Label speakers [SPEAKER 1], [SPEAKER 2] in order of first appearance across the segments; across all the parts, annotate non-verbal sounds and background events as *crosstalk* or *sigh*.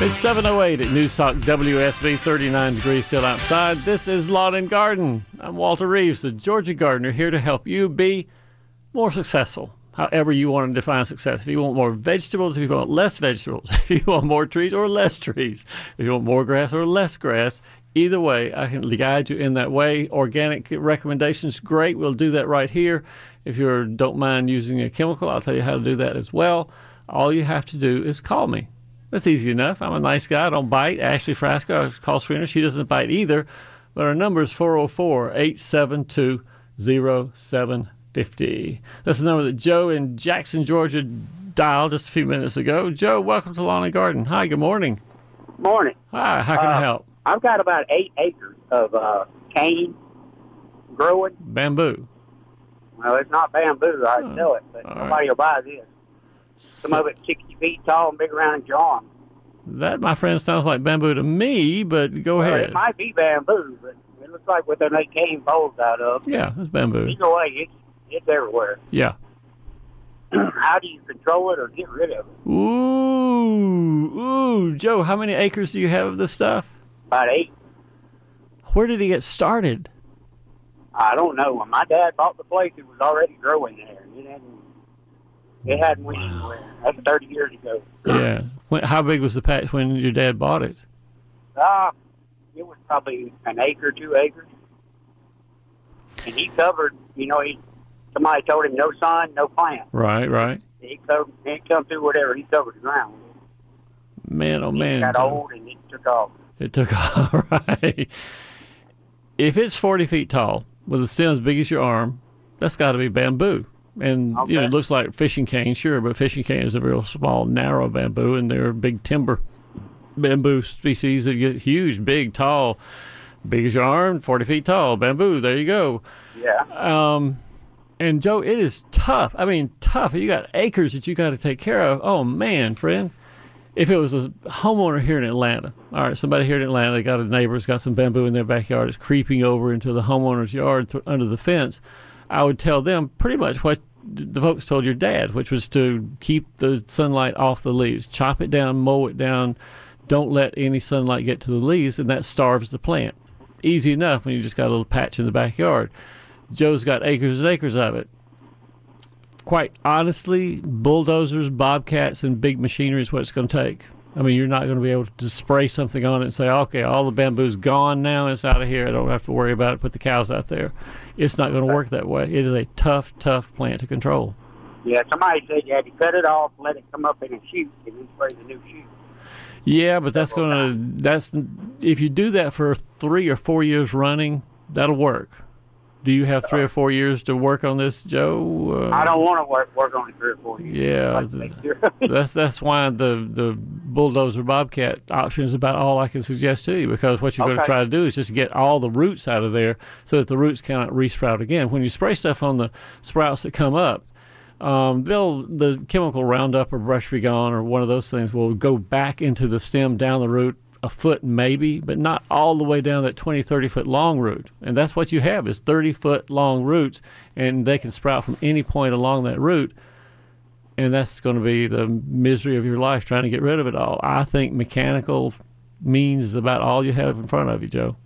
[SPEAKER 1] It's 708 at News Talk WSB, 39 degrees still outside. This is Lawn and Garden. I'm Walter Reeves, the Georgia gardener, here to help you be more successful, however you want to define success. If you want more vegetables, if you want less vegetables, *laughs* if you want more trees or less trees, if you want more grass or less grass, either way, I can guide you in that way. Organic recommendations, great. We'll do that right here. If you don't mind using a chemical, I'll tell you how to do that as well. All you have to do is call me. That's easy enough. I'm a nice guy. I don't bite. Ashley Frasco, I call Serena. She doesn't bite either. But our number is 404 872 0750. That's the number that Joe in Jackson, Georgia dialed just a few minutes ago. Joe, welcome to Lawn and Garden. Hi, good morning.
[SPEAKER 2] Morning.
[SPEAKER 1] Hi, how can I
[SPEAKER 2] Uh,
[SPEAKER 1] help?
[SPEAKER 2] I've got about eight acres of uh, cane growing.
[SPEAKER 1] Bamboo.
[SPEAKER 2] Well, it's not bamboo. I
[SPEAKER 1] Oh,
[SPEAKER 2] sell it, but nobody will buy this. Some of it 60 feet tall and big around arm.
[SPEAKER 1] That, my friend, sounds like bamboo to me, but go
[SPEAKER 2] Well,
[SPEAKER 1] ahead.
[SPEAKER 2] it might be bamboo, but it looks like what they make cane poles out of.
[SPEAKER 1] Yeah, it's bamboo.
[SPEAKER 2] Either way, it's, it's everywhere.
[SPEAKER 1] Yeah. *clears throat*
[SPEAKER 2] How do you control it or get rid of it?
[SPEAKER 1] Ooh, ooh, Joe, how many acres do you have of this stuff?
[SPEAKER 2] About eight.
[SPEAKER 1] Where did he get started?
[SPEAKER 2] I don't know. When my dad bought the place, it was already growing there. It hadn't, it hadn't went anywhere. That's 30 years ago.
[SPEAKER 1] Yeah. When, how big was the patch when your dad bought it?
[SPEAKER 2] Ah, it was probably an acre, two acres. And he covered, you know, he somebody told him no sun, no plant.
[SPEAKER 1] Right, right.
[SPEAKER 2] He covered, he come through whatever. He covered the ground.
[SPEAKER 1] Man, oh
[SPEAKER 2] He
[SPEAKER 1] man.
[SPEAKER 2] got old and it took off.
[SPEAKER 1] It took *laughs* all right. If it's 40 feet tall with a stem as big as your arm, that's got to be bamboo. And you know, it looks like fishing cane, sure, but fishing cane is a real small, narrow bamboo, and they're big timber bamboo species that get huge, big, tall, big as your arm, 40 feet tall, bamboo. There you go.
[SPEAKER 2] Yeah.
[SPEAKER 1] Um, and Joe, it is tough. I mean, tough. You got acres that you got to take care of. Oh man, friend. If it was a homeowner here in Atlanta, all right, somebody here in Atlanta, they got a neighbor that's got some bamboo in their backyard, it's creeping over into the homeowner's yard th- under the fence. I would tell them pretty much what the folks told your dad, which was to keep the sunlight off the leaves, chop it down, mow it down, don't let any sunlight get to the leaves, and that starves the plant. Easy enough when you just got a little patch in the backyard. Joe's got acres and acres of it. Quite honestly, bulldozers, bobcats, and big machinery is what it's going to take. I mean, you're not going to be able to spray something on it and say, okay, all the bamboo's gone now, it's out of here. I don't have to worry about it. Put the cows out there. It's not going to work that way. It is a tough, tough plant to control.
[SPEAKER 2] Yeah. Somebody said you had to cut it off, let it come up in a shoot, and then spray the new shoot.
[SPEAKER 1] Yeah, but that's going to that's if you do that for three or four years running, that'll work. Do you have three or four years to work on this, Joe? Uh,
[SPEAKER 2] I don't want to work work on it three or four years.
[SPEAKER 1] Yeah,
[SPEAKER 2] sure. *laughs*
[SPEAKER 1] that's that's why the the bulldozer bobcat option is about all I can suggest to you because what you're going to try to do is just get all the roots out of there so that the roots cannot resprout again. When you spray stuff on the sprouts that come up, um, they'll the chemical Roundup or Brush Be Gone or one of those things will go back into the stem down the root a foot maybe, but not all the way down that 20, 30 foot long root. And that's what you have is 30 foot long roots, and they can sprout from any point along that root and that's going to be the misery of your life trying to get rid of it all. I think mechanical means is about all you have in front of you, Joe.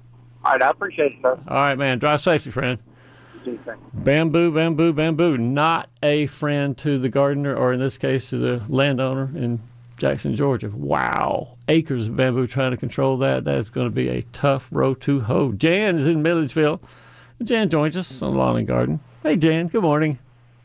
[SPEAKER 2] All right. I appreciate it, sir.
[SPEAKER 1] All right, man. Drive safely, friend. Bamboo, bamboo, bamboo. Not a friend to the gardener, or in this case, to the landowner in Jackson, Georgia. Wow. Acres of bamboo trying to control that. That is going to be a tough row to hoe. Jan is in Milledgeville. Jan joins us on Lawn and Garden. Hey, Jan. Good morning.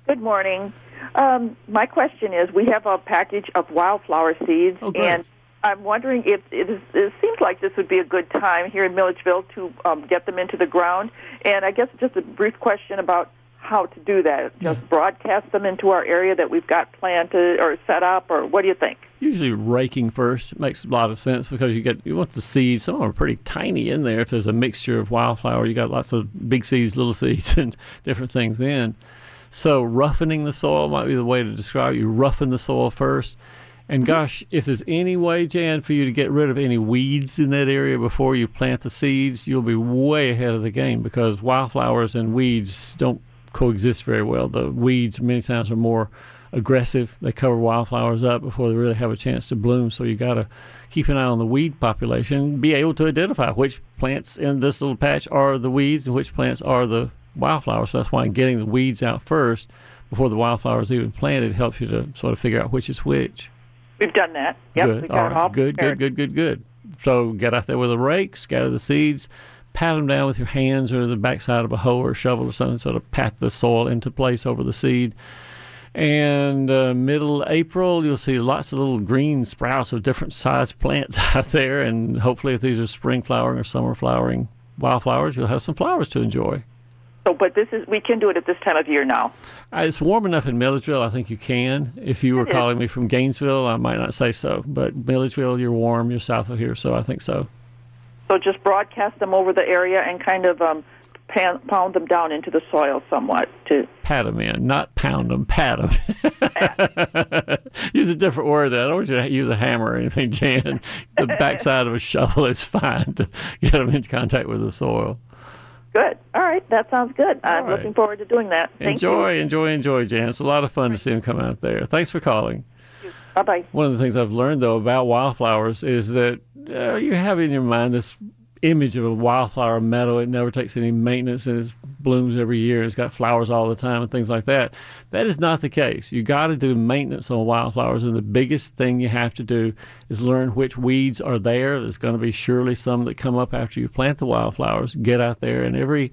[SPEAKER 3] Good morning. Um, my question is, we have a package of wildflower seeds,
[SPEAKER 1] Oh,
[SPEAKER 3] and I'm wondering if it, is, it seems like this would be a good time here in Milledgeville to um, get them into the ground. And I guess just a brief question about how to do that? Just broadcast them into our area that we've got planted or set up, or what do you think?
[SPEAKER 1] Usually raking first makes a lot of sense because you get you want the seeds. Some of them are pretty tiny in there. If there's a mixture of wildflower, you got lots of big seeds, little *laughs* seeds, and different things in. So roughening the soil might be the way to describe. it. You roughen the soil first. And gosh, if there's any way, Jan, for you to get rid of any weeds in that area before you plant the seeds, you'll be way ahead of the game because wildflowers and weeds don't coexist very well. The weeds many times are more aggressive. They cover wildflowers up before they really have a chance to bloom. So you got to keep an eye on the weed population, be able to identify which plants in this little patch are the weeds and which plants are the wildflowers. So that's why getting the weeds out first before the wildflowers even planted helps you to sort of figure out which is which.
[SPEAKER 3] We've done that. Yep,
[SPEAKER 1] Good.
[SPEAKER 3] we got
[SPEAKER 1] All
[SPEAKER 3] all
[SPEAKER 1] Good,
[SPEAKER 3] prepared.
[SPEAKER 1] good, good, good, good. So get out there with a rake, scatter the seeds, pat them down with your hands or the backside of a hoe or shovel or something, sort of pat the soil into place over the seed. And uh, middle April, you'll see lots of little green sprouts of different sized plants *laughs* out there. And hopefully, if these are spring flowering or summer flowering wildflowers, you'll have some flowers to enjoy.
[SPEAKER 3] So, but this is we can do it at this time of year now.
[SPEAKER 1] Uh, It's warm enough in Milledgeville. I think you can. If you were calling me from Gainesville, I might not say so. But Milledgeville, you're warm. You're south of here, so I think so.
[SPEAKER 3] So just broadcast them over the area and kind of um, pan, pound them down into the soil somewhat to
[SPEAKER 1] Pat them in, not pound them. Pat them. *laughs* use a different word. There. I don't want you to use a hammer or anything, Jan. The backside of a shovel is fine to get them in contact with the soil.
[SPEAKER 3] Good. All right, that sounds good. I'm
[SPEAKER 1] right.
[SPEAKER 3] looking forward to doing that. Thank
[SPEAKER 1] enjoy, enjoy, enjoy, Jan. It's a lot of fun to see them come out there. Thanks for calling.
[SPEAKER 3] Bye bye.
[SPEAKER 1] One of the things I've learned though about wildflowers is that uh, you have in your mind this image of a wildflower meadow. It never takes any maintenance and it blooms every year. It's got flowers all the time and things like that. That is not the case. You got to do maintenance on wildflowers, and the biggest thing you have to do is learn which weeds are there. There's going to be surely some that come up after you plant the wildflowers. Get out there and every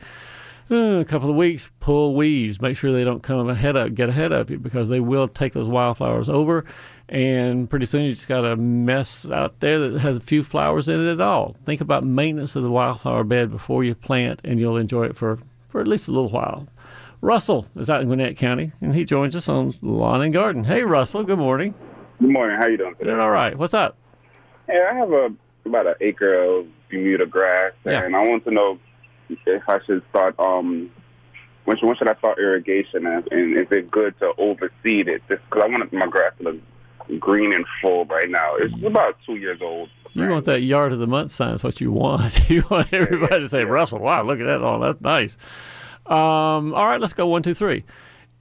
[SPEAKER 1] uh, a couple of weeks, pull weeds. Make sure they don't come ahead of get ahead of you because they will take those wildflowers over. And pretty soon you just got a mess out there that has a few flowers in it at all. Think about maintenance of the wildflower bed before you plant, and you'll enjoy it for, for at least a little while. Russell is out in Gwinnett County, and he joins us on Lawn and Garden. Hey, Russell. Good morning.
[SPEAKER 4] Good morning. How you doing today?
[SPEAKER 1] Doing all right. What's up?
[SPEAKER 4] Hey, I have a about an acre of Bermuda grass,
[SPEAKER 1] Yeah.
[SPEAKER 4] and I want to know if I should start um when should, when should I start irrigation, and, and is it good to overseed it? Just because I want my grass to look green and full right now. It's about two years old.
[SPEAKER 1] You want that yard of the month sign is what you want. *laughs* You want everybody to say, Russell, wow, look at that. Oh, that's nice. Um, all right, let's go one, two, three.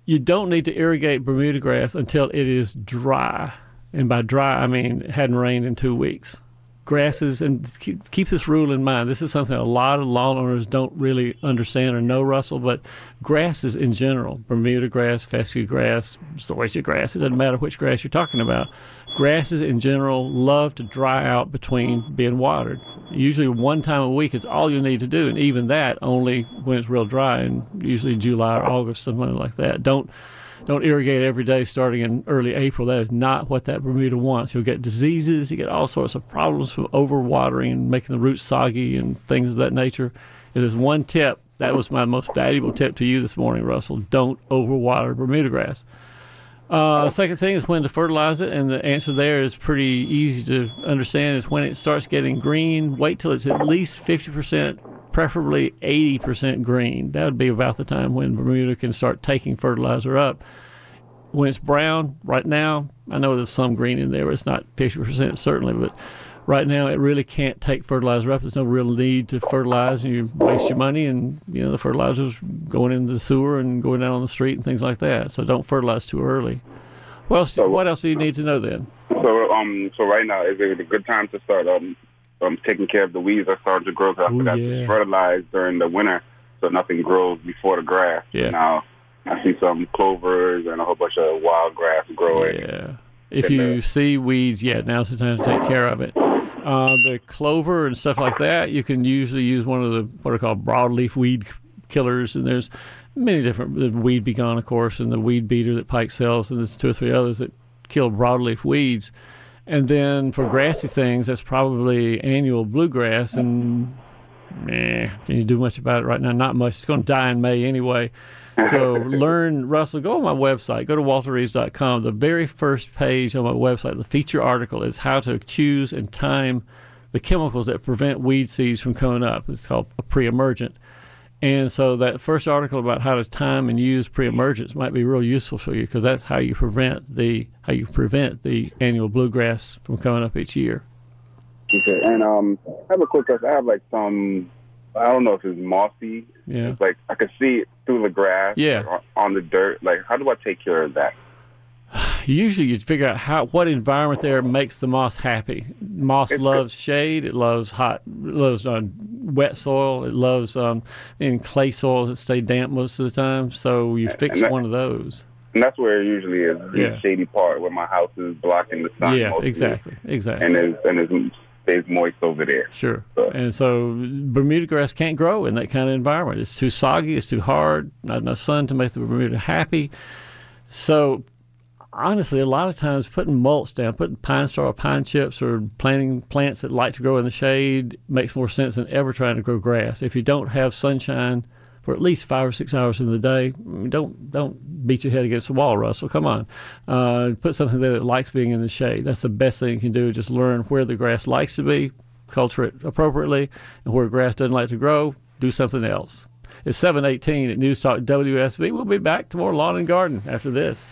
[SPEAKER 1] You don't need to irrigate Bermuda grass until it is dry. And by dry, I mean it hadn't rained in two weeks. Grasses, and keep, keep this rule in mind. This is something a lot of lawn owners don't really understand or know, Russell, but grasses in general, Bermuda grass, fescue grass, zoysia grass, it doesn't matter which grass you're talking about. Grasses in general love to dry out between being watered. Usually one time a week is all you need to do, and even that only when it's real dry, and usually July or August, something like that. Don't don't irrigate every day starting in early April. That is not what that Bermuda wants. You'll get diseases, you get all sorts of problems from overwatering and making the roots soggy and things of that nature. It is one tip, that was my most valuable tip to you this morning, Russell. Don't overwater Bermuda grass. Uh, second thing is when to fertilize it, and the answer there is pretty easy to understand. Is when it starts getting green. Wait till it's at least fifty percent, preferably eighty percent green. That would be about the time when Bermuda can start taking fertilizer up. When it's brown, right now, I know there's some green in there, but it's not fifty percent certainly. But right now, it really can't take fertilizer up. There's no real need to fertilize, and you waste your money, and you know the fertilizer's going into the sewer and going down on the street and things like that. So don't fertilize too early. Well,
[SPEAKER 4] So-
[SPEAKER 1] what else do you need to know then?
[SPEAKER 4] So um, so right now is it a good time to start um um taking care of the weeds that starting to grow? 'Cause I
[SPEAKER 1] Ooh,
[SPEAKER 4] forgot
[SPEAKER 1] yeah.
[SPEAKER 4] to fertilize during the winter, so nothing grows before the grass.
[SPEAKER 1] Yeah.
[SPEAKER 4] Now I see some clovers and a whole bunch of wild grass growing.
[SPEAKER 1] Yeah. If you see weeds, yeah, now's the time to take care of it. Uh, the clover and stuff like that, you can usually use one of the what are called broadleaf weed killers, and there's many different. The weed begone, of course, and the weed beater that Pike sells, and there's two or three others that kill broadleaf weeds. And then for grassy things, that's probably annual bluegrass, and Nah, can you do much about it right now? Not much. It's going to die in May anyway. So learn, Russell, go on my website. Go to walterreeves.com. The very first page on my website, the feature article is how to choose and time the chemicals that prevent weed seeds from coming up. It's called a pre-emergent. And so that first article about how to time and use pre-emergence might be real useful for you because that's how you prevent the how you prevent the annual bluegrass from coming up each year.
[SPEAKER 4] Okay, and um, I have a quick question. I have like some, I don't know if it's mossy.
[SPEAKER 1] Yeah.
[SPEAKER 4] It's like I can see it through the grass.
[SPEAKER 1] Yeah.
[SPEAKER 4] or on the dirt. Like, how do I take care of that? *sighs*
[SPEAKER 1] Usually, you figure out how what environment there makes the moss happy. Moss
[SPEAKER 4] It's
[SPEAKER 1] loves shade. It loves hot. It loves uh, wet soil. It loves um, in clay soils that stay damp most of the time. So you fix
[SPEAKER 4] that-
[SPEAKER 1] one of those.
[SPEAKER 4] And that's where it usually is. The
[SPEAKER 1] Yeah.
[SPEAKER 4] shady part where my house is blocking the sun.
[SPEAKER 1] yeah,
[SPEAKER 4] mostly,
[SPEAKER 1] exactly, exactly.
[SPEAKER 4] And it's and it stays moist over there.
[SPEAKER 1] Sure.
[SPEAKER 4] So-
[SPEAKER 1] And so Bermuda grass can't grow in that kind of environment. It's too soggy, it's too hard, not enough sun to make the Bermuda happy. So honestly, a lot of times putting mulch down, putting pine straw or pine chips or planting plants that like to grow in the shade makes more sense than ever trying to grow grass. If you don't have sunshine for at least five or six hours in the day, don't don't beat your head against the wall, Russell. Come on, uh, put something there that likes being in the shade. That's the best thing you can do. Just learn where the grass likes to be, culture it appropriately, and where grass doesn't like to grow, do something else. It's 718 at News Talk WSB. We'll be back to more lawn and garden after this.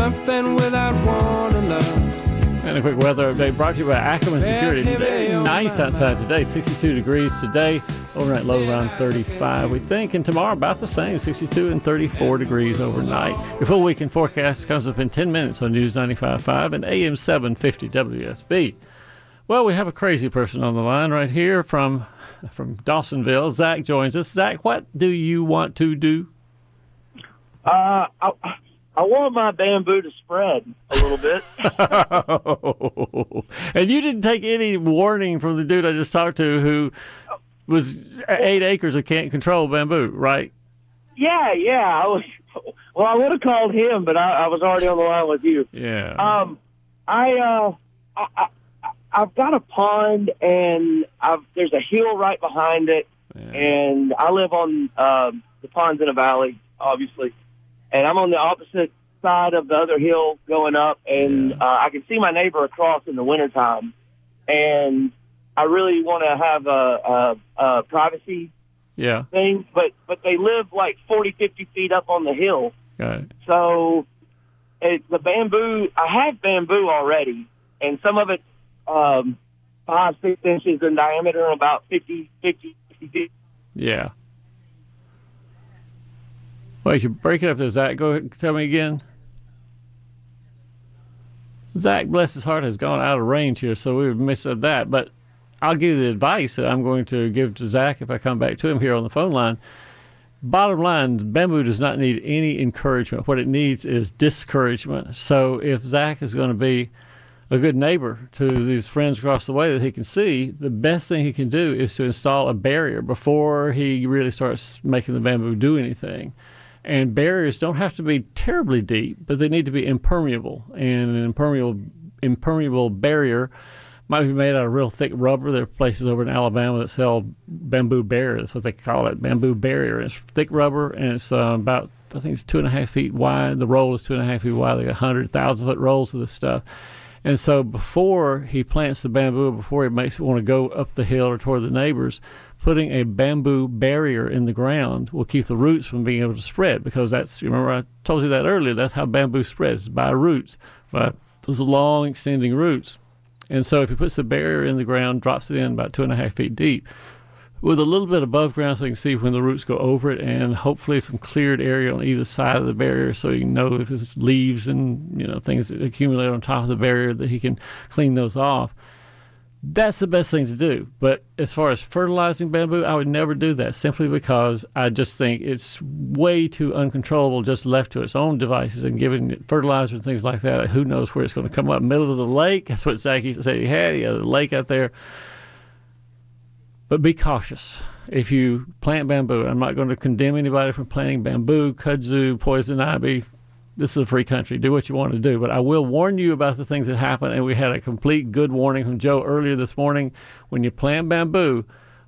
[SPEAKER 5] something without warning, love.
[SPEAKER 1] And a quick weather update brought to you by Ackerman Security.
[SPEAKER 5] Yes,
[SPEAKER 1] Today, nice outside today, 62 degrees today. Overnight low around 35, we think. And tomorrow about the same, 62 and 34 degrees overnight. Your full weekend forecast comes up in 10 minutes on News 95.5 and AM 750 WSB. Well, we have a crazy person on the line right here from from Dawsonville. Zach joins us. Zach, what do you want to do?
[SPEAKER 6] Uh, I, I want my bamboo to spread a little bit. *laughs*
[SPEAKER 1] and you didn't take any warning from the dude I just talked to who was eight acres of can't control bamboo, right?
[SPEAKER 6] yeah, yeah. I was. *laughs* Well, I would have called him, but I, I was already on the line with you.
[SPEAKER 1] Yeah.
[SPEAKER 6] Um, I, uh, I, I, I've got a pond, and I've, there's a hill right behind it, and I live on um, the pond's in a valley, obviously, and I'm on the opposite side of the other hill going up, and
[SPEAKER 1] Yeah.
[SPEAKER 6] uh, I can see my neighbor across in the wintertime, and I really want to have a, a, a privacy
[SPEAKER 1] yeah.
[SPEAKER 6] thing, but but they live like 40, 50 feet up on the hill,
[SPEAKER 1] Got it.
[SPEAKER 6] so it, the bamboo, I have bamboo already, and some of it's um, five, six inches in diameter, and about 50, 50, 50 feet.
[SPEAKER 1] Yeah. Wait, you break it up there, Zach. Go ahead, tell me again. Zach, bless his heart, has gone out of range here, so we've missed that. But I'll give you the advice that I'm going to give to Zach if I come back to him here on the phone line. Bottom line, bamboo does not need any encouragement. What it needs is discouragement. So if Zach is going to be a good neighbor to these friends across the way that he can see, the best thing he can do is to install a barrier before he really starts making the bamboo do anything. And barriers don't have to be terribly deep, but they need to be impermeable. And an impermeable impermeable barrier might be made out of real thick rubber. There are places over in Alabama that sell bamboo barrier. That's what they call it, bamboo barrier. It's thick rubber, and it's uh, about I think it's two and a half feet wide. The roll is two and a half feet wide. They got hundred thousand foot rolls of this stuff. And so before he plants the bamboo, before he makes it want to go up the hill or toward the neighbors, putting a bamboo barrier in the ground will keep the roots from being able to spread because that's, remember I told you that earlier, that's how bamboo spreads, by roots, by those long extending roots. And so if he puts the barrier in the ground, drops it in about two and a half feet deep, with a little bit above ground so you can see when the roots go over it and hopefully some cleared area on either side of the barrier so you know if it's leaves and you know things that accumulate on top of the barrier that he can clean those off That's the best thing to do. But as far as fertilizing bamboo, I would never do that simply because I just think it's way too uncontrollable just left to its own devices and giving it fertilizer and things like that. Who knows where it's going to come up? Middle of the lake. That's what Zachy said he had. He had a lake out there. But be cautious. If you plant bamboo, I'm not going to condemn anybody from planting bamboo, kudzu, poison ivy. This is a free country. Do what you want to do. But I will warn you about the things that happen. And we had a complete good warning from Joe earlier this morning. When you plant bamboo,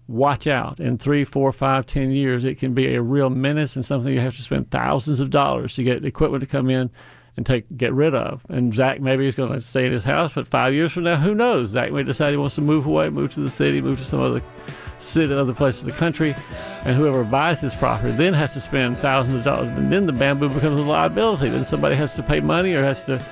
[SPEAKER 1] watch out. In three, four, five, ten years, it can be a real menace and something you have to spend thousands of dollars to get equipment to come in and take get rid of. And Zach maybe he's going to stay in his house, but five years from now, who knows? Zach may decide he wants to move away, move to the city, move to some other city, other place of the country, and whoever buys his property then has to spend thousands of dollars, and then the bamboo becomes a liability. Then somebody has to pay money or has to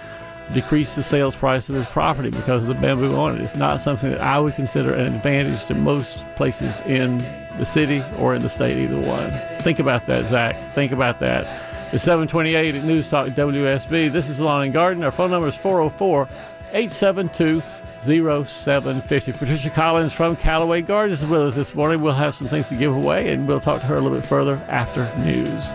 [SPEAKER 1] decrease the sales price of his property because of the bamboo on it. It's not something that I would consider an advantage to most places in the city or in the state, either one. Think about that, Zach. Think about that. It's 728 at News Talk WSB. This is Lawn and Garden. Our phone number is 404 872 0750. Patricia Collins from Callaway Gardens is with us this morning. We'll have some things to give away and we'll talk to her a little bit further after news.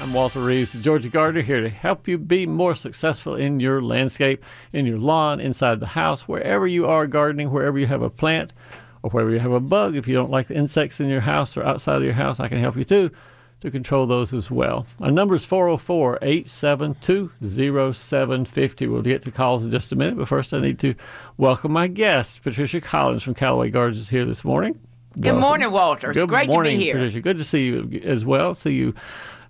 [SPEAKER 1] I'm Walter Reeves, the Georgia Gardener, here to help you be more successful in your landscape, in your lawn, inside the house, wherever you are gardening, wherever you have a plant, or wherever you have a bug. If you don't like the insects in your house or outside of your house, I can help you too to control those as well. Our number is 404 872 0750. We'll get to calls in just a minute, but first I need to welcome my guest. Patricia Collins from Callaway Gardens is here this morning.
[SPEAKER 7] Good morning, Walter. It's
[SPEAKER 1] Good
[SPEAKER 7] great
[SPEAKER 1] morning,
[SPEAKER 7] to be here.
[SPEAKER 1] Patricia. Good to see you as well. See you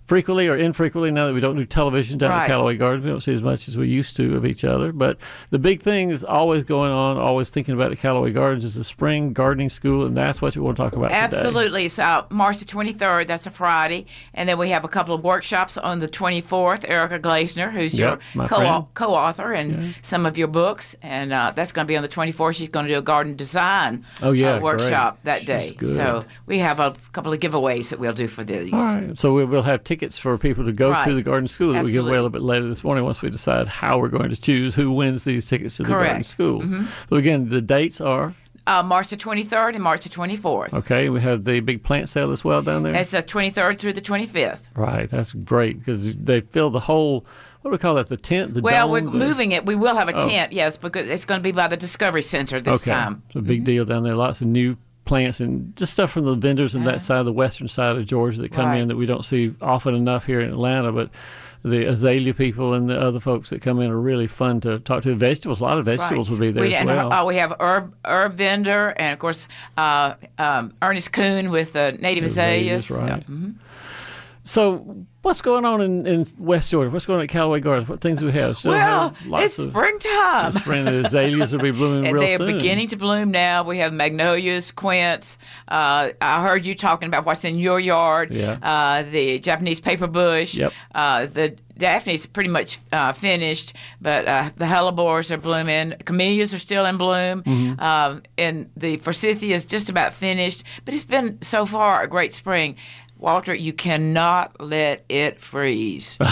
[SPEAKER 1] frequently or infrequently now that we don't do television down
[SPEAKER 7] Right.
[SPEAKER 1] at Callaway Gardens. We don't see as much as we used to of each other. But the big thing is always going on, always thinking about at Callaway Gardens is the spring gardening school, and that's what we want to talk about today.
[SPEAKER 7] Absolutely. It's uh, March the 23rd. That's a Friday. And then we have a couple of workshops on the 24th. Erica Glasener, who's
[SPEAKER 1] Yep,
[SPEAKER 7] your co- co-author in some of your books. And uh, that's going to be on the 24th. She's going to do a garden design
[SPEAKER 1] Oh, yeah,
[SPEAKER 7] uh, workshop
[SPEAKER 1] great.
[SPEAKER 7] that
[SPEAKER 1] She's
[SPEAKER 7] day.
[SPEAKER 1] good.
[SPEAKER 7] So we have a couple of giveaways that we'll do for these.
[SPEAKER 1] All right. So we will have tickets for people to go
[SPEAKER 7] Right.
[SPEAKER 1] to the garden school that we give away a little bit later this morning once we decide how we're going to choose who wins these tickets to the garden
[SPEAKER 7] Correct. Mm-hmm.
[SPEAKER 1] school. So again, the dates are
[SPEAKER 7] Uh, March the 23rd and March the 24th.
[SPEAKER 1] okay. We have the big plant sale as well down there.
[SPEAKER 7] It's the 23rd through the 25th.
[SPEAKER 1] right. That's great because they fill the whole. What do we call that? The tent. The
[SPEAKER 7] Well,
[SPEAKER 1] dome,
[SPEAKER 7] we're
[SPEAKER 1] the-
[SPEAKER 7] moving it. We will have a
[SPEAKER 1] Oh.
[SPEAKER 7] tent, yes, because it's going to be by the Discovery Center this
[SPEAKER 1] okay.
[SPEAKER 7] time.
[SPEAKER 1] It's a big deal down there. Lots of new plants and just stuff from the vendors on that side, of the western side of Georgia that come
[SPEAKER 7] Right.
[SPEAKER 1] in that we don't see often enough here in Atlanta. But the azalea people and the other folks that come in are really fun to talk to. Vegetables, a lot of vegetables will be there
[SPEAKER 7] we,
[SPEAKER 1] as well.
[SPEAKER 7] uh, we have herb, herb vendor, and of course uh, um, Ernest Koone with the native
[SPEAKER 1] Azaleas,
[SPEAKER 7] azaleas.
[SPEAKER 1] right.
[SPEAKER 7] Yeah, mhm.
[SPEAKER 1] so, what's going on in, in West Georgia? What's going on at Callaway Gardens? What things do we have? Still
[SPEAKER 7] Well,
[SPEAKER 1] have
[SPEAKER 7] it's
[SPEAKER 1] of
[SPEAKER 7] springtime.
[SPEAKER 1] spring. The azaleas will be blooming *laughs*
[SPEAKER 7] And
[SPEAKER 1] real
[SPEAKER 7] they are
[SPEAKER 1] soon.
[SPEAKER 7] beginning to bloom now. We have magnolias, quince. Uh, I heard you talking about what's in your yard.
[SPEAKER 1] Yeah.
[SPEAKER 7] Uh, the Japanese paper bush.
[SPEAKER 1] Yep.
[SPEAKER 7] Uh, the Daphne's pretty much uh, finished, but uh, the hellebores are blooming. Camellias are still in bloom.
[SPEAKER 1] Mm-hmm.
[SPEAKER 7] Um, and the forsythia is just about finished. But it's been so far a great spring. Walter, you cannot let it freeze. *laughs* All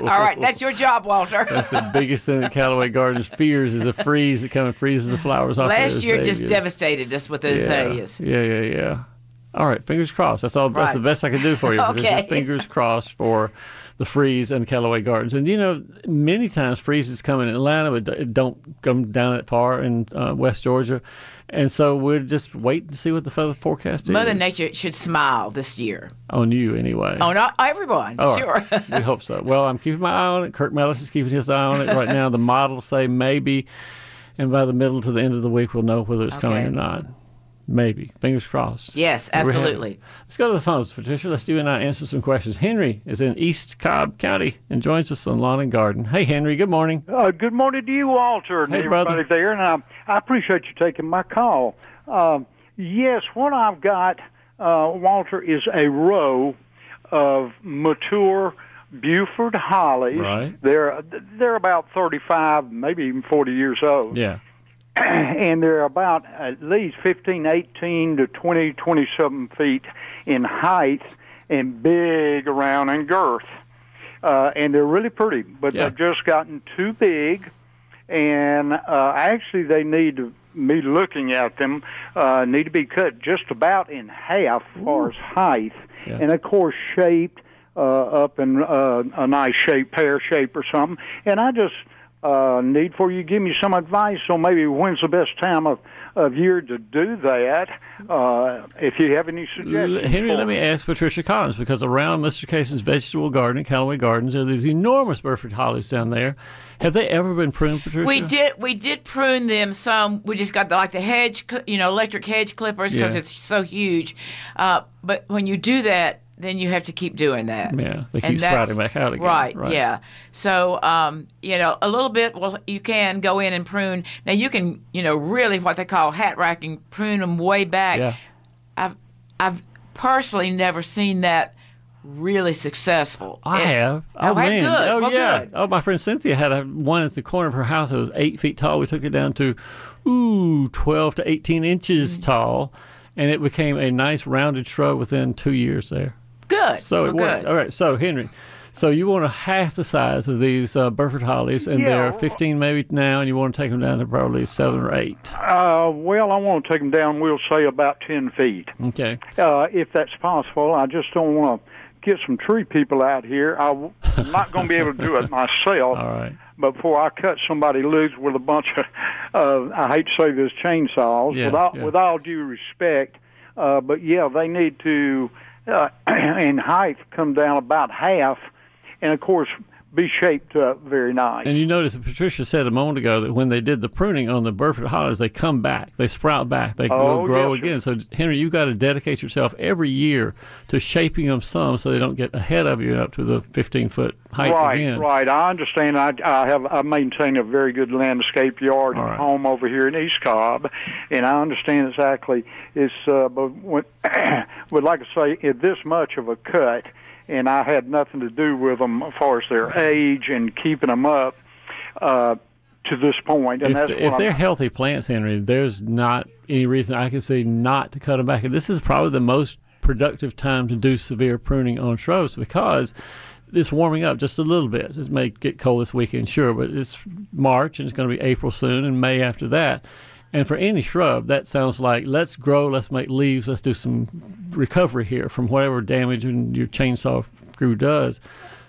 [SPEAKER 7] right, that's your job, Walter.
[SPEAKER 1] That's the biggest thing that Callaway Gardens fears is a freeze that kind of freezes the flowers off.
[SPEAKER 7] Last year just devastated us with the azaleas.
[SPEAKER 1] Yeah, yeah, yeah, yeah. All right, fingers crossed. That's all. That's the best I can do for *laughs* you.
[SPEAKER 7] Okay.
[SPEAKER 1] Fingers crossed for the freeze and Callaway Gardens. And you know, many times freezes come in Atlanta, but it don't come down that far in uh, West Georgia. And so we'll just wait to see what the feather forecast is.
[SPEAKER 7] Mother Nature should smile this year.
[SPEAKER 1] on you anyway.
[SPEAKER 7] Oh, not everyone,
[SPEAKER 1] All
[SPEAKER 7] sure.
[SPEAKER 1] right. *laughs* we hope so. Well, I'm keeping my eye on it. Kirk Mellish is keeping his eye on it right now. The models say maybe, and by the middle to the end of the week, we'll know whether it's coming or not. Maybe. Fingers crossed.
[SPEAKER 7] Yes,
[SPEAKER 1] Never had it.
[SPEAKER 7] absolutely.
[SPEAKER 1] Let's go to the phones, Patricia. Let's you and I answer some questions. Henry is in East Cobb County and joins us on Lawn and Garden. Hey, Henry. Good morning.
[SPEAKER 8] Uh, good morning to you, Walter, and
[SPEAKER 1] Hey,
[SPEAKER 8] everybody
[SPEAKER 1] brother.
[SPEAKER 8] there. And I, I appreciate you taking my call. Um, yes, what I've got, uh, Walter, is a row of mature Burford hollies.
[SPEAKER 1] Right.
[SPEAKER 8] They're they're about thirty-five, maybe even forty years old.
[SPEAKER 1] Yeah. *clears throat*
[SPEAKER 8] and they're about at least 15, 18 to 20, 27 feet in height and big around in girth. Uh, and they're really pretty, but
[SPEAKER 1] Yeah.
[SPEAKER 8] they've just gotten too big. And uh, actually, they need to, me looking at them, uh, need to be cut just about in half as far as height.
[SPEAKER 1] Yeah.
[SPEAKER 8] And of course, shaped uh, up in uh, a nice shape, pear shape or something. And I just uh, need for you give me some advice on maybe when's the best time of, of year to do that. Uh, if you have any
[SPEAKER 1] L-
[SPEAKER 8] suggestions.
[SPEAKER 1] Henry, let me ask Patricia Collins because around Mr. Cason's vegetable garden at Callaway Gardens, there are these enormous Burford hollies down there. Have they ever been pruned, Patricia?
[SPEAKER 7] We did we did prune them some. We just got the, like the hedge, you know, electric hedge clippers because
[SPEAKER 1] Yeah.
[SPEAKER 7] it's so huge. Uh, but when you do that, then you have to keep doing that.
[SPEAKER 1] Yeah, they keep sprouting back out again.
[SPEAKER 7] Right,
[SPEAKER 1] Right.
[SPEAKER 7] Yeah. So um, you know, a little bit. Well, you can go in and prune. Now you can, you know, really what they call hat racking, prune them way back.
[SPEAKER 1] Yeah.
[SPEAKER 7] I've I've personally never seen that really successful.
[SPEAKER 1] I
[SPEAKER 7] It-
[SPEAKER 1] have.
[SPEAKER 7] Oh,
[SPEAKER 1] man.
[SPEAKER 7] good.
[SPEAKER 1] Oh,
[SPEAKER 7] Well,
[SPEAKER 1] yeah.
[SPEAKER 7] good.
[SPEAKER 1] Oh, my friend Cynthia had a one at the corner of her house that was eight feet tall. We took it down to, ooh, 12 to 18
[SPEAKER 7] Mm.
[SPEAKER 1] inches tall, and it became a nice rounded shrub within two years there.
[SPEAKER 7] Good.
[SPEAKER 1] So it
[SPEAKER 7] Well,
[SPEAKER 1] worked.
[SPEAKER 7] good.
[SPEAKER 1] All right. So, Henry, so you want a half the size of these uh, Burford hollies, and
[SPEAKER 8] Yeah.
[SPEAKER 1] they're 15 maybe now, and you want to take them down to probably seven or eight.
[SPEAKER 8] Uh, well, I want to take them down, we'll say, about 10 feet.
[SPEAKER 1] Okay.
[SPEAKER 8] uh, if that's possible. I just don't want to get some tree people out here. I'm not going to be able to do it *laughs* myself.
[SPEAKER 1] All right.
[SPEAKER 8] But before I cut somebody loose with a bunch of, uh, I hate to say this, chainsaws,
[SPEAKER 1] Yeah,
[SPEAKER 8] with, all,
[SPEAKER 1] yeah.
[SPEAKER 8] with all due respect, uh, but yeah, they need to, uh, *clears throat* in height, come down about half, and of course, be shaped up very nice.
[SPEAKER 1] And you notice that Patricia said a moment ago that when they did the pruning on the Burford hollies, they come back, they sprout back, they
[SPEAKER 8] Oh,
[SPEAKER 1] will grow
[SPEAKER 8] yes, sir.
[SPEAKER 1] again. So Henry, you've got to dedicate yourself every year to shaping them some so they don't get ahead of you up to the 15 foot height
[SPEAKER 8] right,
[SPEAKER 1] again.
[SPEAKER 8] right. I understand. I, I have I maintain a very good landscape yard and
[SPEAKER 1] right.
[SPEAKER 8] home over here in East Cobb, and I understand exactly. It's uh, but when, *clears throat* would like to say it this much of a cut, and I had nothing to do with them as far as their age and keeping them up uh, to this point. And
[SPEAKER 1] If,
[SPEAKER 8] that's
[SPEAKER 1] if
[SPEAKER 8] what I'm-
[SPEAKER 1] they're healthy plants, Henry, there's not any reason I can see not to cut them back. And this is probably the most productive time to do severe pruning on shrubs because it's warming up just a little bit. It may get cold this weekend, sure, but it's March and it's going to be April soon and May after that. And for any shrub, that sounds like let's grow, let's make leaves, let's do some recovery here from whatever damage your chainsaw screw does.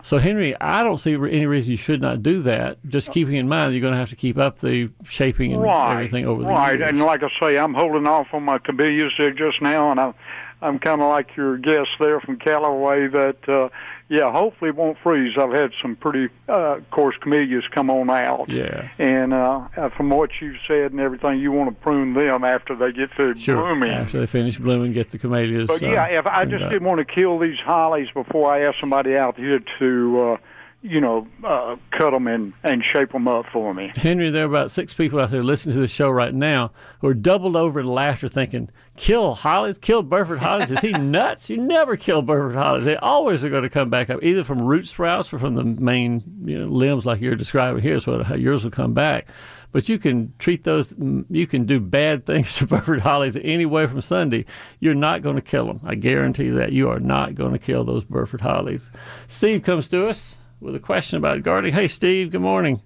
[SPEAKER 1] So, Henry, I don't see any reason you should not do that. Just keeping in mind you're going to have to keep up the shaping and
[SPEAKER 8] right,
[SPEAKER 1] everything over the
[SPEAKER 8] right.
[SPEAKER 1] years.
[SPEAKER 8] And like I say, I'm holding off on my camellias there just now, and I'm I'm kind of like your guest there from Callaway. That uh, yeah, hopefully it won't freeze. I've had some pretty uh, course, camellias come on out.
[SPEAKER 1] Yeah.
[SPEAKER 8] And uh, uh, from what you've said and everything, you want to prune them after they get through
[SPEAKER 1] Sure.
[SPEAKER 8] blooming.
[SPEAKER 1] After they finish blooming, get the camellias.
[SPEAKER 8] But
[SPEAKER 1] uh,
[SPEAKER 8] yeah, if I just didn't want to kill these hollies before I asked somebody out here to, uh, you know, uh, cut them and and shape them up for me.
[SPEAKER 1] Henry, there are about six people out there listening to the show right now who are doubled over in laughter thinking, kill Hollies, kill Burford Hollies. Is he *laughs* nuts? You never kill Burford Hollies. They always are going to come back up, either from root sprouts or from the main you know, limbs like you're describing here. So how yours will come back. But you can treat those, you can do bad things *laughs* to Burford Hollies any way from Sunday. You're not going to kill them. I guarantee that. You are not going to kill those Burford Hollies. Steve comes to us with a question about gardening. Hey, Steve, good morning.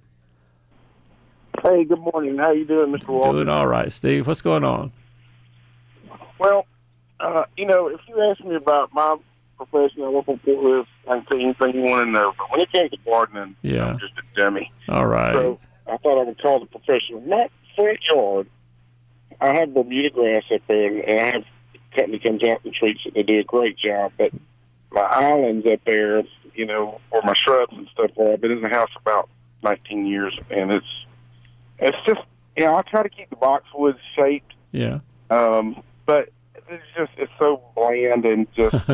[SPEAKER 9] Hey, good morning. How you doing, Mr. Walker?
[SPEAKER 1] Doing all right, Steve. What's going on?
[SPEAKER 9] Well, uh, you know, if you ask me about my profession, I work on forklifts. I can tell you anything you want to know. But when it comes to gardening,
[SPEAKER 1] Yeah.
[SPEAKER 9] I'm just a dummy.
[SPEAKER 1] All right.
[SPEAKER 9] So I thought I would call the professional. My front yard, I have Bermuda grass up there, and I have a company comes out and treats it. They do a great job. But my islands up there, you know, where my shrubs and stuff are, I've been in the house about 19 years, and it's it's just, you know, I try to keep the boxwoods shaped.
[SPEAKER 1] Yeah.
[SPEAKER 9] Um, but it's just it's so bland and just *laughs*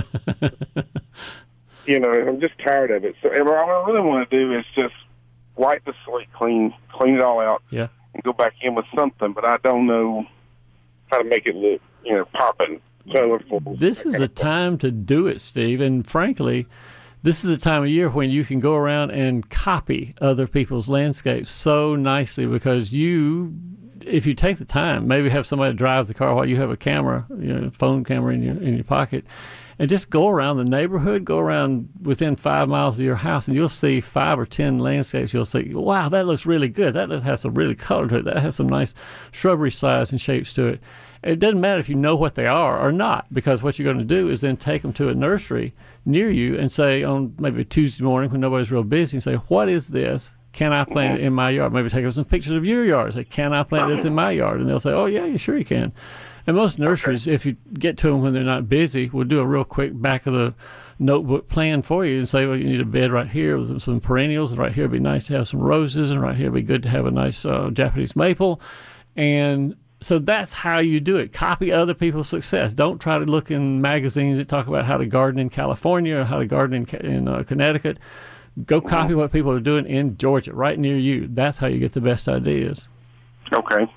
[SPEAKER 9] you know I'm just tired of it. So what I really want to do is just wipe the slate clean, clean it all out,
[SPEAKER 1] Yeah.
[SPEAKER 9] and go back in with something. But I don't know how to make it look you know popping, colorful.
[SPEAKER 1] This is a time to do it, Steve. And frankly, this is a time of year when you can go around and copy other people's landscapes so nicely because you, if you take the time, maybe have somebody drive the car while you have a camera, you know, phone camera in your in your pocket, and just go around the neighborhood, go around within five miles of your house, and you'll see five or ten landscapes. You'll see, wow, that looks really good. That has some really color to it. That has some nice shrubbery size and shapes to it. It doesn't matter if you know what they are or not, because what you're going to do is then take them to a nursery near you and say on maybe Tuesday morning when nobody's real busy, and say, "What is this? Can I plant it in my yard?" Maybe take some pictures of your yard. Say, "Can I plant this in my yard?" And they'll say, "Oh yeah, you sure you can." And most nurseries, if you get to them when they're not busy, will do a real quick back of the notebook plan for you and say, well, you need a bed right here with some perennials, and right here it'd be nice to have some roses, and right here it'd be good to have a nice uh, Japanese maple. And so that's how you do it. Copy other people's success. Don't try to look in magazines that talk about how to garden in California or how to garden in, in uh, Connecticut. Go copy what people are doing in Georgia, right near you. That's how you get the best ideas.
[SPEAKER 9] Okay.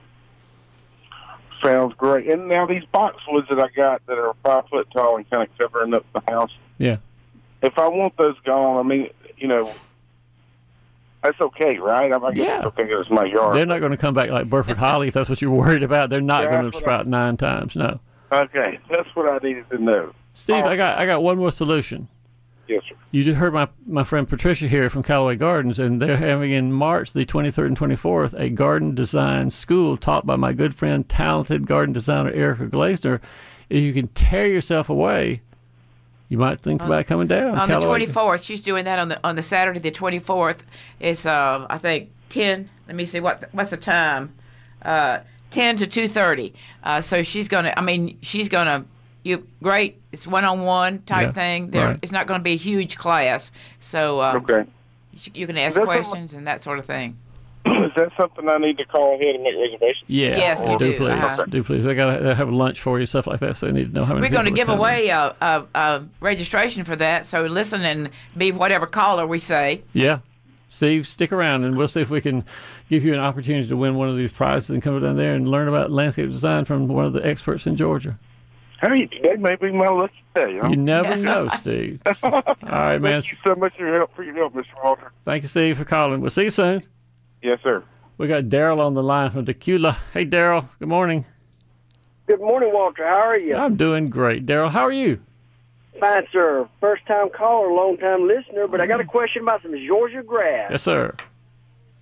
[SPEAKER 9] Sounds great. And now these boxwoods that I got that are five foot tall and kind of covering up the house.
[SPEAKER 1] Yeah.
[SPEAKER 9] If I want those gone, I mean, you know, that's okay, right? I mean, I guess
[SPEAKER 1] Yeah.
[SPEAKER 9] it's okay 'cause it's my yard.
[SPEAKER 1] They're not going to come back like Burford Holly if that's what you're worried about. They're not going to
[SPEAKER 9] what I-
[SPEAKER 1] sprout nine times. No.
[SPEAKER 9] Okay, that's what I needed to know.
[SPEAKER 1] Steve, I got I got one more solution.
[SPEAKER 9] Yes, sir.
[SPEAKER 1] You just heard my, my friend Patricia here from Callaway Gardens, and they're having in March the 23rd and 24th a garden design school taught by my good friend, talented garden designer Erica Glasener. If you can tear yourself away, you might think about coming down.
[SPEAKER 7] on the 24th. She's doing that on the on the Saturday the 24th. It's uh I think 10. Let me see what what's the time. Uh 10 to 2:30. Uh so she's going to I mean she's going to you great. It's one-on-one type
[SPEAKER 9] Yeah,
[SPEAKER 7] thing. There
[SPEAKER 9] right.
[SPEAKER 7] it's not going to be a huge class. So um,
[SPEAKER 9] Okay.
[SPEAKER 7] you can ask
[SPEAKER 9] Is that
[SPEAKER 7] questions and that sort of thing. *coughs*
[SPEAKER 9] Is that something I need to call ahead and make reservations?
[SPEAKER 1] Yeah,
[SPEAKER 7] Yes, you
[SPEAKER 1] do,
[SPEAKER 7] do,
[SPEAKER 1] please,
[SPEAKER 7] uh-huh.
[SPEAKER 1] do please. They got to have lunch for you, stuff like that. So they need to know how many.
[SPEAKER 7] We're going to give away a, a, a registration for that. So listen and be whatever caller we say.
[SPEAKER 1] Yeah. Steve, stick around and we'll see if we can give you an opportunity to win one of these prizes and come down there and learn about landscape design from one of the experts in Georgia.
[SPEAKER 9] Hey, today may be my lucky day. Huh?
[SPEAKER 1] You never *laughs* know, Steve. All right, *laughs* man.
[SPEAKER 9] Thank you so much for your help, for your help, Mr. Walter.
[SPEAKER 1] Thank you, Steve, for calling. We'll see you soon.
[SPEAKER 9] Yes, sir.
[SPEAKER 1] We got Daryl on the line from Tequila. Hey, Daryl. Good morning.
[SPEAKER 10] Good morning, Walter. How are you?
[SPEAKER 1] I'm doing great. Daryl, how are you?
[SPEAKER 10] Fine, sir. First time caller, long time listener, but I got a question about some Georgia grass.
[SPEAKER 1] Yes, sir.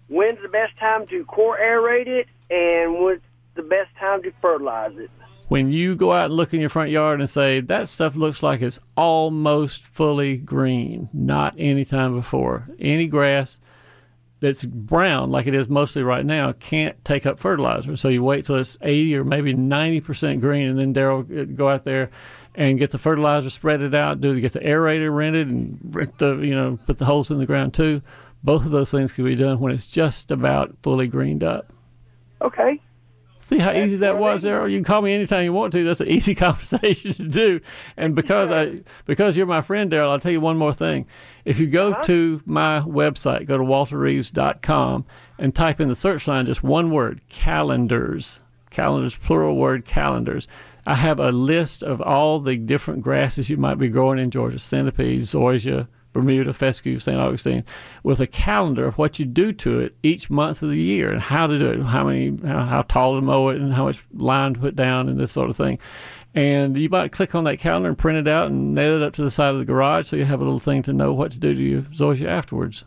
[SPEAKER 10] When's the best time to core aerate it, and what's the best time to fertilize it?
[SPEAKER 1] When you go out and look in your front yard and say, that stuff looks like it's almost fully green, not any time before. Any grass that's brown, like it is mostly right now, can't take up fertilizer. So you wait till it's 80 or maybe 90% green, and then Daryl uh, go out there and get the fertilizer, spread it out, do get the aerator rented, and rent the you know put the holes in the ground too. Both of those things can be done when it's just about fully greened up.
[SPEAKER 10] Okay.
[SPEAKER 1] See how easy that was, Daryl. You can call me anytime you want to. That's an *laughs* easy conversation to do. And because I because you're my friend, Daryl, I'll tell you one more thing. If you go to my website, go to walterreeves.com and type in the search line just one word, calendars. Calendars, plural word, calendars. I have a list of all the different grasses you might be growing in Georgia: centipede, zoysia, Bermuda, fescue, St. Augustine, with a calendar of what you do to it each month of the year and how to do it, how many, how, how tall to mow it, and how much lime to put down, and this sort of thing. And you might click on that calendar and print it out and nail it up to the side of the garage, so you have a little thing to know what to do to your zoysia afterwards.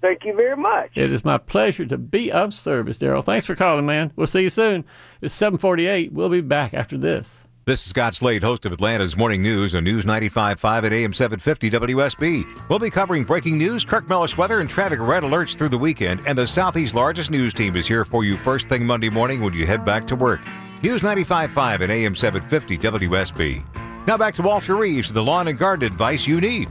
[SPEAKER 10] Thank you very much.
[SPEAKER 1] It is my pleasure to be of service, Daryl. Thanks for calling, man. We'll see you soon. It's 748. We'll be back after this.
[SPEAKER 11] This is Scott Slade, host of Atlanta's Morning News on News 95.5 at AM 750 WSB. We'll be covering breaking news, Kirk Mellish weather, and traffic red alerts through the weekend. And the Southeast's largest news team is here for you first thing Monday morning when you head back to work. News 95.5 at AM 750 WSB. Now back to Walter Reeves, the lawn and garden advice you need.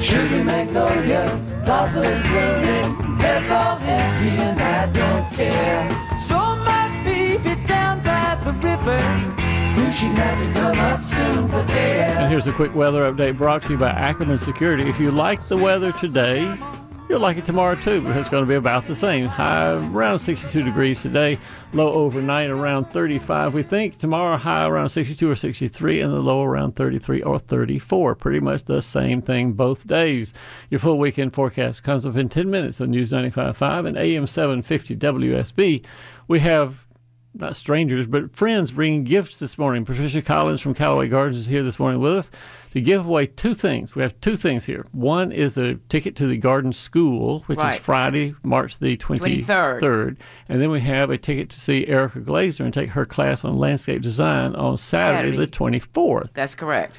[SPEAKER 5] Sugar magnolia, blossoms blooming, that's all empty and I don't care. So my baby down by the river
[SPEAKER 1] And here's a quick weather update brought to you by Ackerman Security. If you like the weather today, you'll like it tomorrow too, because it's going to be about the same. High around 62 degrees today, low overnight around 35. We think tomorrow high around 62 or 63, and the low around 33 or 34. Pretty much the same thing both days. Your full weekend forecast comes up in 10 minutes on News 95.5 and AM 750 WSB. We have not strangers, but friends bringing gifts this morning. Patricia Collins from Callaway Gardens is here this morning with us to give away two things. We have two things here. One is a ticket to the Garden School, which
[SPEAKER 7] Right.
[SPEAKER 1] is Friday, March the 23rd.
[SPEAKER 7] 23rd.
[SPEAKER 1] And then we have a ticket to see Erica Glasener and take her class on landscape design on Saturday,
[SPEAKER 7] Saturday.
[SPEAKER 1] the 24th.
[SPEAKER 7] That's correct.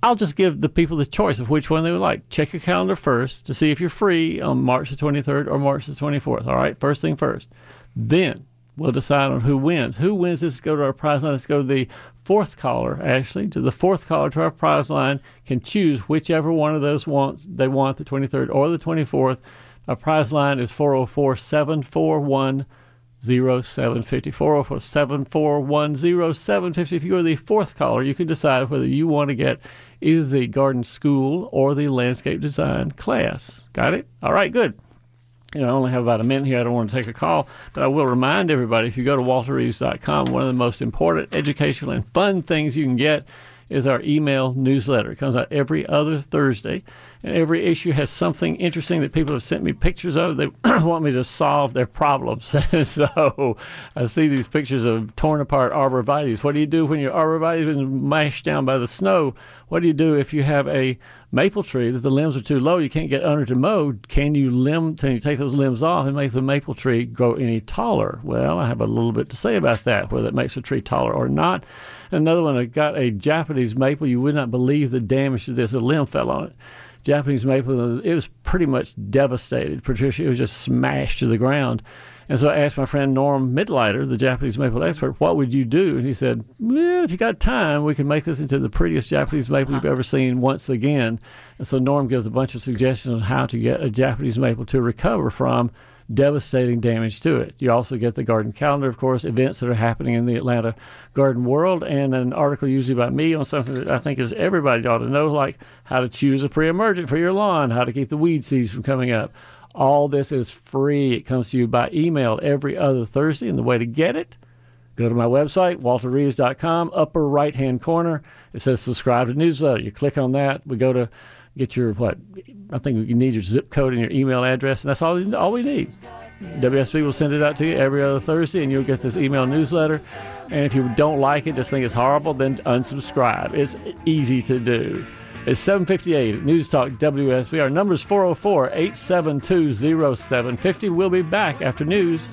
[SPEAKER 1] I'll just give the people the choice of which one they would like. Check your calendar first to see if you're free on March the 23rd or March the 24th. All right, first thing first. Then we'll decide on who wins. Who wins this? Go to our prize line. Let's go to the fourth caller, Ashley. To the fourth caller to our prize line can choose whichever one of those wants they want, the 23rd or the 24th. Our prize line is 404 741 0750 404 741 0750. If you're the fourth caller, you can decide whether you want to get either the garden school or the landscape design class. Got it? All right, good. You know, I only have about a minute here. I don't want to take a call, but I will remind everybody if you go to walterreeves.com, one of the most important educational and fun things you can get is our email newsletter. It comes out every other Thursday, and every issue has something interesting that people have sent me pictures of. They *clears throat* want me to solve their problems. *laughs* so I see these pictures of torn apart arborvitaes. What do you do when your arborvitae has been mashed down by the snow? What do you do if you have a maple tree that the limbs are too low, you can't get under to mow? Can you limb? Can you take those limbs off and make the maple tree grow any taller? Well, I have a little bit to say about that, whether it makes a tree taller or not. Another one, I got a Japanese maple. You would not believe the damage to this. A limb fell on it. Japanese maple, it was pretty much devastated. Patricia, it was just smashed to the ground. And so I asked my friend Norm Midlighter, the Japanese maple expert, what would you do? And he said, well, if you got time, we can make this into the prettiest Japanese maple you've uh-huh. ever seen once again. And so Norm gives a bunch of suggestions on how to get a Japanese maple to recover from devastating damage to it. You also get the garden calendar, of course, events that are happening in the Atlanta garden world, and an article usually about me on something that I think is everybody ought to know, like how to choose a pre-emergent for your lawn, how to keep the weed seeds from coming up. All this is free. It comes to you by email every other Thursday, and the way to get it Go to my website, walterreeves.com, upper right hand corner. It says subscribe to newsletter. You click on that. We go to get your, what, I think you need your zip code and your email address, and that's all, all we need. WSB will send it out to you every other Thursday, and you'll get this email newsletter. And if you don't like it, just think it's horrible, then unsubscribe. It's easy to do. It's 758 News Talk WSB. Our number is 404 872 0750. We'll be back after news.